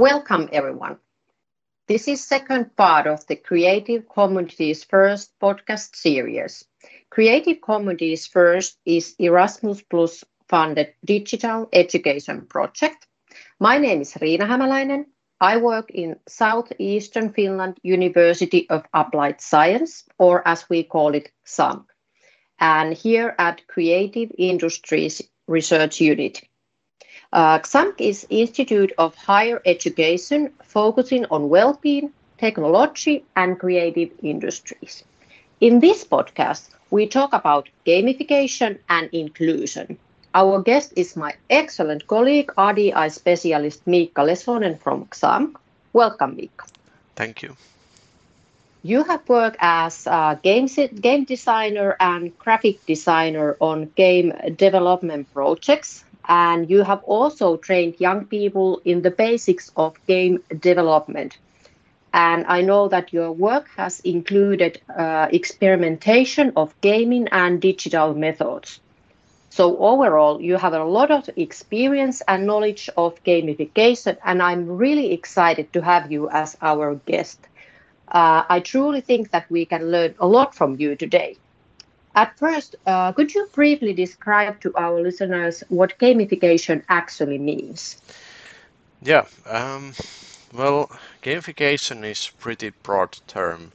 Welcome everyone. This is second part of the Creative Communities First podcast series. Creative Communities First is Erasmus Plus funded digital education project. My name is Riina Hämäläinen. I work in Southeastern Finland University of Applied Science, or as we call it, XAMK, and here at Creative Industries Research Unit. Uh, XAMK is Institute of Higher Education focusing on well-being, technology, and creative industries. In this podcast, we talk about gamification and inclusion. Our guest is my excellent colleague, RDI specialist Miikka Lesonen from XAMK. Welcome, Miikka. Thank you. You have worked as a game, game designer and graphic designer on game development projects and you have also trained young people in the basics of game development. And I know that your work has included uh, experimentation of gaming and digital methods. So overall, you have a lot of experience and knowledge of gamification, and I'm really excited to have you as our guest. Uh, I truly think that we can learn a lot from you today. At first, uh, could you briefly describe to our listeners what gamification actually means? Yeah, um, well, gamification is a pretty broad term.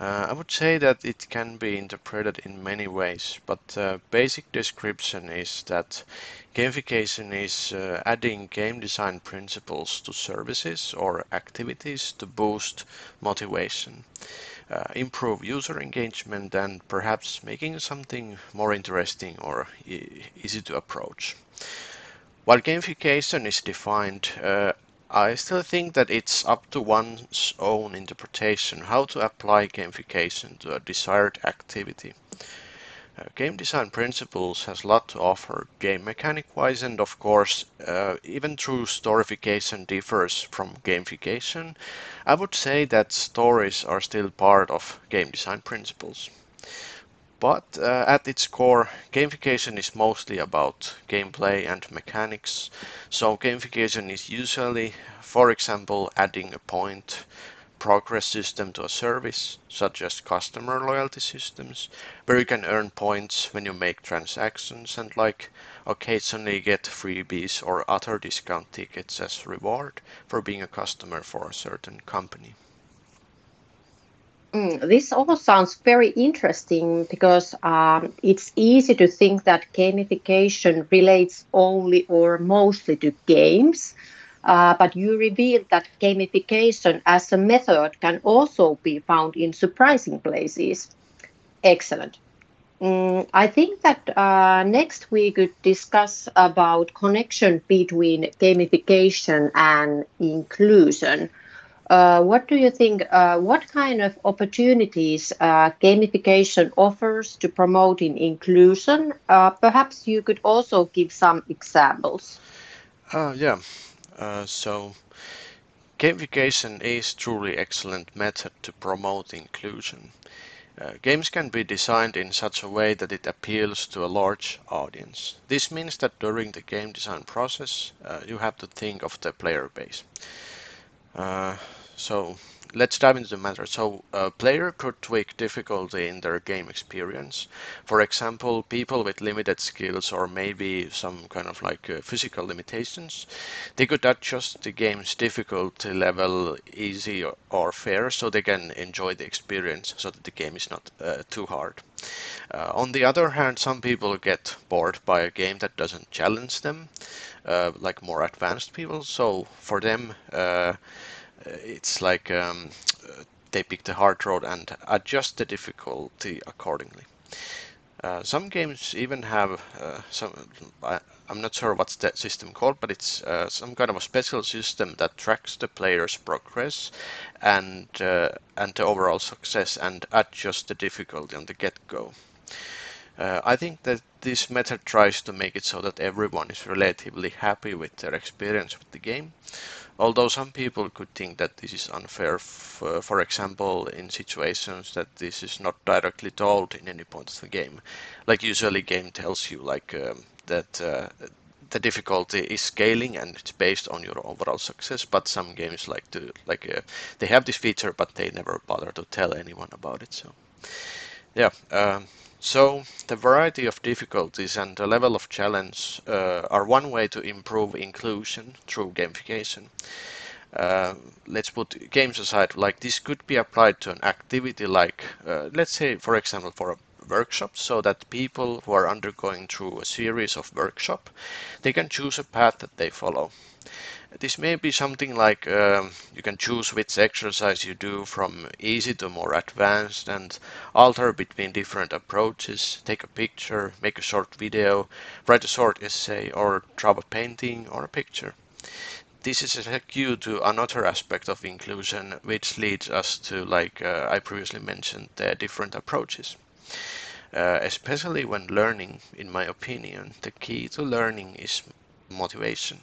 Uh, I would say that it can be interpreted in many ways, but uh, basic description is that gamification is uh, adding game design principles to services or activities to boost motivation uh, improve user engagement and perhaps making something more interesting or e easy to approach. While gamification is defined, uh, I still think that it's up to one's own interpretation how to apply gamification to a desired activity. Uh, game design principles has a lot to offer game mechanic wise and of course uh, even though storification differs from gamification I would say that stories are still part of game design principles. But uh, at its core, gamification is mostly about gameplay and mechanics. So gamification is usually, for example, adding a point progress system to a service, such as customer loyalty systems, where you can earn points when you make transactions and like occasionally get freebies or other discount tickets as reward for being a customer for a certain company. Mm, this all sounds very interesting because um, it's easy to think that gamification relates only or mostly to games. Uh, but you revealed that gamification as a method can also be found in surprising places. Excellent. Mm, I think that uh, next we could discuss about connection between gamification and inclusion. Uh, what do you think? Uh, what kind of opportunities uh, gamification offers to promoting inclusion? Uh, perhaps you could also give some examples. Yeah, uh, so gamification is truly excellent method to promote inclusion. Uh, games can be designed in such a way that it appeals to a large audience. This means that during the game design process, uh, you have to think of the player base. Uh, so let's dive into the matter. So a player could tweak difficulty in their game experience. For example, people with limited skills or maybe some kind of like uh, physical limitations, they could adjust the game's difficulty level easy or, fair so they can enjoy the experience so that the game is not uh, too hard. Uh, on the other hand, some people get bored by a game that doesn't challenge them, uh, like more advanced people. So for them, uh, it's like um, uh, they pick the hard road and adjust the difficulty accordingly. Uh, some games even have uh, some. I, am not sure what's that system called, but it's uh, some kind of a special system that tracks the player's progress and uh, and the overall success and adjusts the difficulty on the get-go. I think that this method tries to make it so that everyone is relatively happy with their experience with the game although some people could think that this is unfair, for, for example, in situations that this is not directly told in any point of the game. Like usually game tells you like um, that uh, the difficulty is scaling and it's based on your overall success. But some games like to like uh, they have this feature, but they never bother to tell anyone about it. So yeah. Um, so the variety of difficulties and the level of challenge uh, are one way to improve inclusion through gamification. Uh, let's put games aside, like this could be applied to an activity like, uh, let's say, for example, for a workshop, so that people who are undergoing through a series of workshop, they can choose a path that they follow. This may be something like um, you can choose which exercise you do from easy to more advanced and alter between different approaches, take a picture, make a short video, write a short essay, or draw a painting or a picture. This is a cue to another aspect of inclusion, which leads us to, like uh, I previously mentioned, the different approaches. Uh, especially when learning, in my opinion, the key to learning is motivation.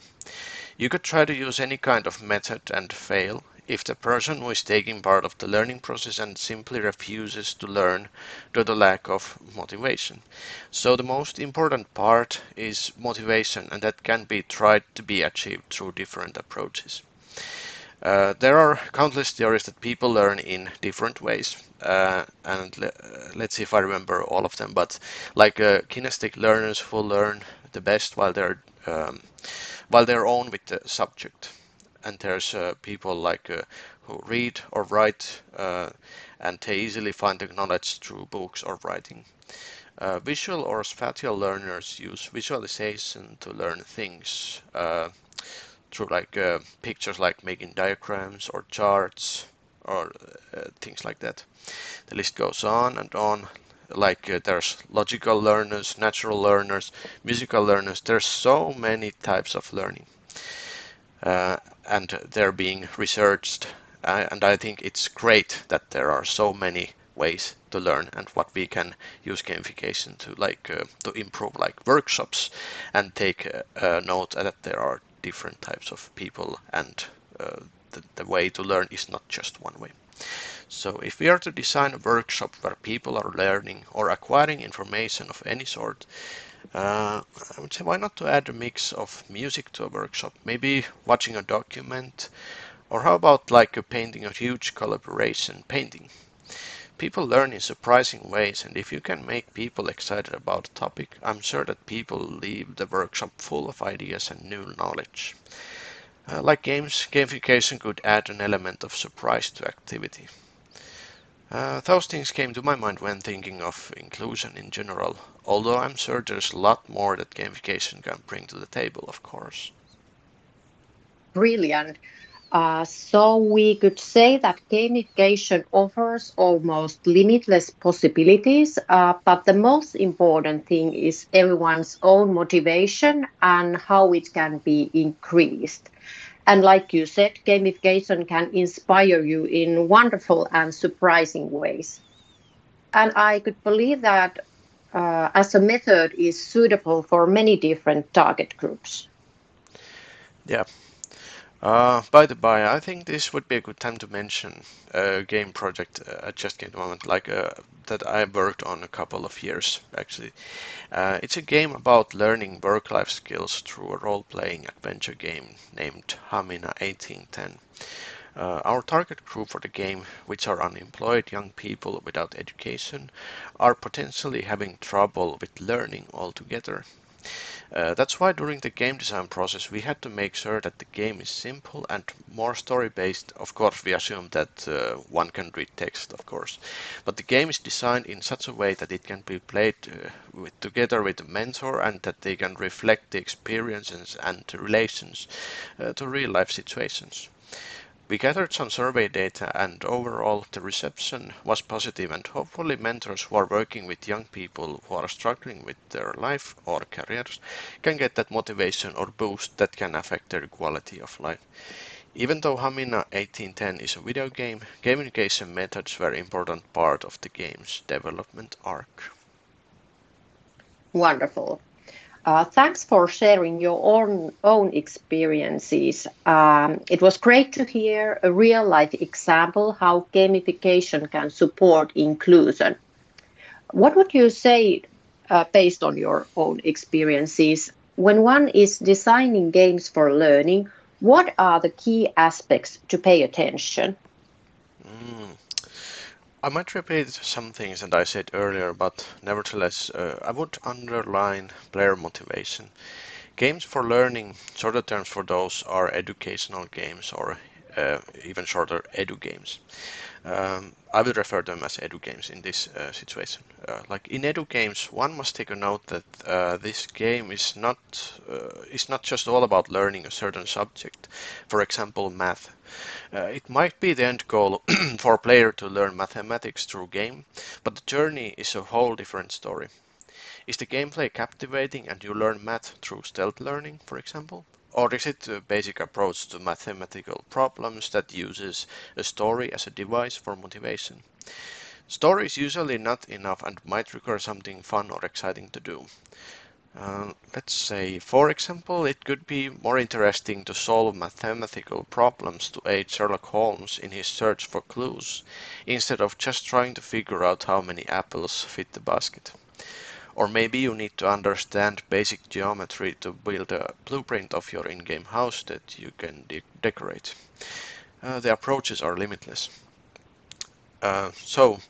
You could try to use any kind of method and fail if the person who is taking part of the learning process and simply refuses to learn due to lack of motivation. So the most important part is motivation and that can be tried to be achieved through different approaches. Uh, there are countless theories that people learn in different ways, uh, and le let's see if I remember all of them. But like uh, kinesthetic learners who learn the best while they're um, while they're on with the subject. And there's uh, people like uh, who read or write uh, and they easily find the knowledge through books or writing. Uh, visual or spatial learners use visualization to learn things uh, through like pictures like making diagrams or charts or things like that. The list goes on and on like uh, there's logical learners, natural learners, musical learners. There's so many types of learning, uh, and they're being researched. Uh, and I think it's great that there are so many ways to learn and what we can use gamification to like uh, to improve like workshops and take uh, note that there are different types of people and uh, the, the way to learn is not just one way. So if we are to design a workshop where people are learning or acquiring information of any sort, uh, I would say why not to add a mix of music to a workshop, maybe watching a document, or how about like a painting a huge collaboration painting. People learn in surprising ways, and if you can make people excited about a topic, I'm sure that people leave the workshop full of ideas and new knowledge. Uh, like games, gamification could add an element of surprise to activity. Uh, those things came to my mind when thinking of inclusion in general, although I'm sure there's a lot more that gamification can bring to the table, of course. Brilliant. Uh, so we could say that gamification offers almost limitless possibilities, uh, but the most important thing is everyone's own motivation and how it can be increased. And like you said, gamification can inspire you in wonderful and surprising ways. And I could believe that uh, as a method is suitable for many different target groups. Yeah, uh, by the by, I think this would be a good time to mention a game project uh, I just came to moment, like uh, that I worked on a couple of years actually. Uh, it's a game about learning work-life skills through a role-playing adventure game named Hamina 1810. Uh, our target group for the game, which are unemployed young people without education, are potentially having trouble with learning altogether. Uh, that's why during the game design process we had to make sure that the game is simple and more story based. Of course, we assume that uh, one can read text, of course. But the game is designed in such a way that it can be played uh, with, together with a mentor and that they can reflect the experiences and relations uh, to real life situations. We gathered some survey data and overall the reception was positive and hopefully mentors who are working with young people who are struggling with their life or careers can get that motivation or boost that can affect their quality of life. Even though Hamina 1810 is a video game, gamification methods were an important part of the game's development arc. Wonderful. Uh, thanks for sharing your own, own experiences. Um, it was great to hear a real life example how gamification can support inclusion. What would you say, uh, based on your own experiences, when one is designing games for learning, what are the key aspects to pay attention? Mm. I might repeat some things that I said earlier, but nevertheless, uh, I would underline player motivation. Games for learning, shorter terms for those are educational games or uh, even shorter edu games. Um, I will refer them as edu games in this uh, situation. Uh, like in edu games, one must take a note that uh, this game is not uh, is not just all about learning a certain subject. For example, math. Uh, it might be the end goal for a player to learn mathematics through game, but the journey is a whole different story. Is the gameplay captivating and you learn math through stealth learning, for example? Or is it a basic approach to mathematical problems that uses a story as a device for motivation? Story is usually not enough and might require something fun or exciting to do. Uh, let's say, for example, it could be more interesting to solve mathematical problems to aid Sherlock Holmes in his search for clues, instead of just trying to figure out how many apples fit the basket. Or maybe you need to understand basic geometry to build a blueprint of your in-game house that you can de decorate. Uh, the approaches are limitless. Uh, so,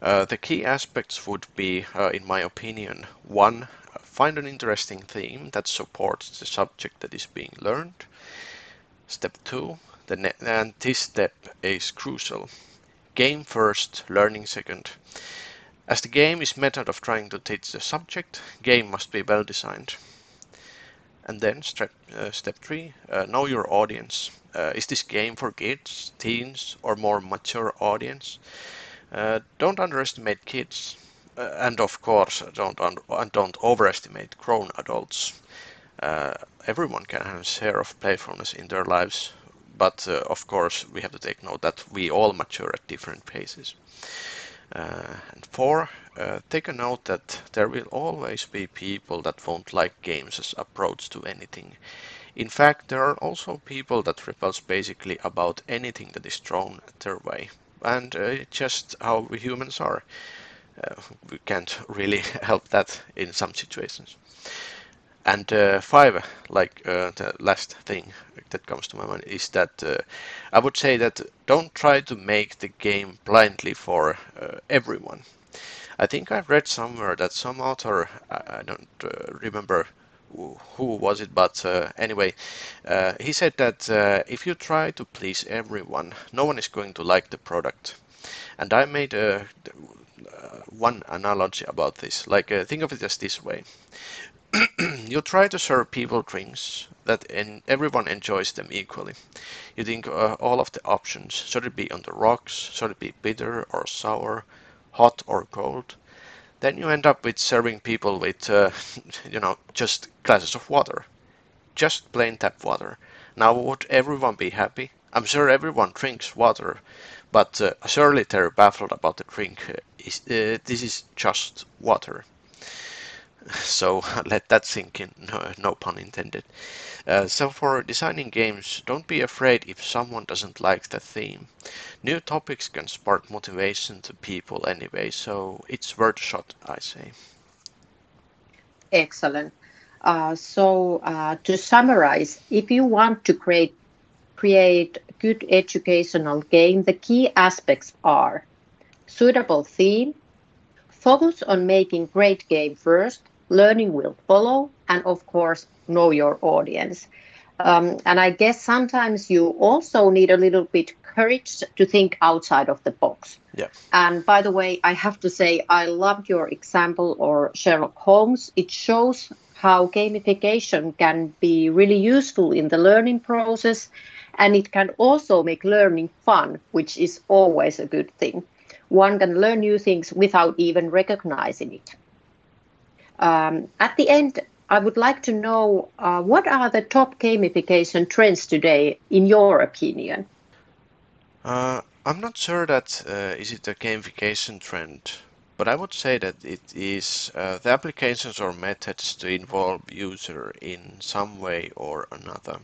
uh, the key aspects would be, uh, in my opinion, one, find an interesting theme that supports the subject that is being learned. Step two, and this step is crucial. Game first, learning second. As the game is method of trying to teach the subject, game must be well designed. And then step, uh, step three, uh, know your audience. Uh, is this game for kids, teens, or more mature audience? Uh, don't underestimate kids, uh, and of course, don't and don't overestimate grown adults. Uh, everyone can have a share of playfulness in their lives, but of course, we have to take note that we all mature at different paces. Uh, and four, uh, take a note that there will always be people that won't like games approach to anything. In fact, there are also people that repels basically about anything that is thrown their way. And uh, just how we humans are. Uh, we can't really help that in some situations. And uh, five, like uh, the last thing that comes to my mind is that uh, I would say that don't try to make the game blindly for uh, everyone. I think I've read somewhere that some author, I, don't uh, remember who, who, was it, but uh, anyway, he said that if you try to please everyone, no one is going to like the product. And I made a, one analogy about this. Like, think of it just this way you try to serve people drinks that en everyone enjoys them equally. You think uh, all of the options. Should it be on the rocks? Should it be bitter or sour? Hot or cold? Then you end up with serving people with, uh, you know, just glasses of water. Just plain tap water. Now would everyone be happy? I'm sure everyone drinks water, but uh, surely they're baffled about the drink. Uh, is, uh, this is just water. So let that sink in, no, no pun intended. Uh, so for designing games, don't be afraid if someone doesn't like the theme. New topics can spark motivation to people anyway, so it's worth a shot, I say. Excellent. Uh, so uh, to summarize, if you want to create create good educational game, the key aspects are suitable theme, focus on making great game first, learning will follow, and of course, know your audience. Um, and I guess sometimes you also need a little bit courage to think outside of the box. Yeah. And by the way, I have to say I loved your example or Sherlock Holmes. It shows how gamification can be really useful in the learning process and it can also make learning fun, which is always a good thing. One can learn new things without even recognizing it. Um, at the end, I would like to know uh, what are the top gamification trends today, in your opinion? Uh, I'm not sure that uh, is it a gamification trend, but I would say that it is uh, the applications or methods to involve user in some way or another.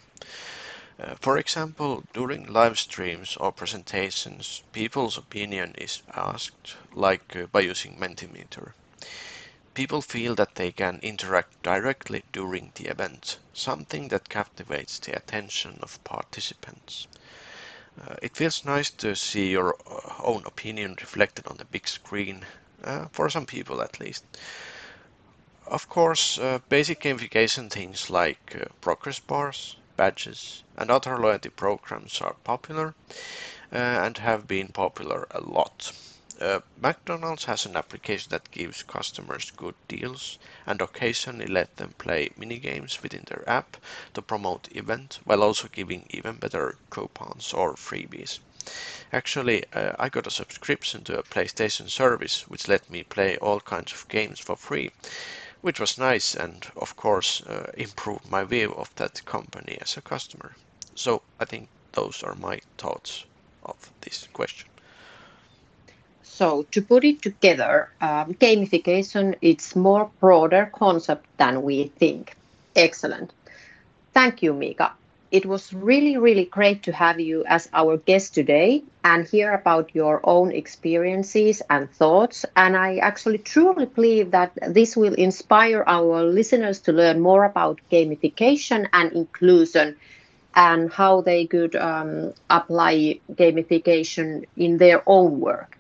Uh, for example, during live streams or presentations, people's opinion is asked, like uh, by using Mentimeter. People feel that they can interact directly during the event, something that captivates the attention of participants. Uh, it feels nice to see your uh, own opinion reflected on the big screen, uh, for some people at least. Of course, uh, basic gamification things like uh, progress bars, badges, and other loyalty programs are popular uh, and have been popular a lot. Uh, McDonald's has an application that gives customers good deals and occasionally let them play mini games within their app to promote event while also giving even better coupons or freebies. Actually, uh, I got a subscription to a PlayStation service which let me play all kinds of games for free, which was nice and of course uh, improved my view of that company as a customer. So I think those are my thoughts of this question. So to put it together, um, gamification it's more broader concept than we think. Excellent. Thank you, Miikka. It was really, really great to have you as our guest today and hear about your own experiences and thoughts. And I actually truly believe that this will inspire our listeners to learn more about gamification and inclusion and how they could um, apply gamification in their own work.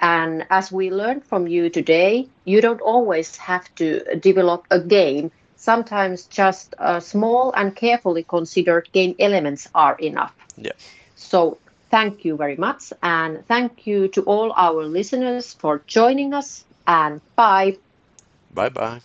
And as we learned from you today, you don't always have to develop a game. Sometimes just uh, small and carefully considered game elements are enough. Yeah. So thank you very much. And thank you to all our listeners for joining us. And bye. Bye bye.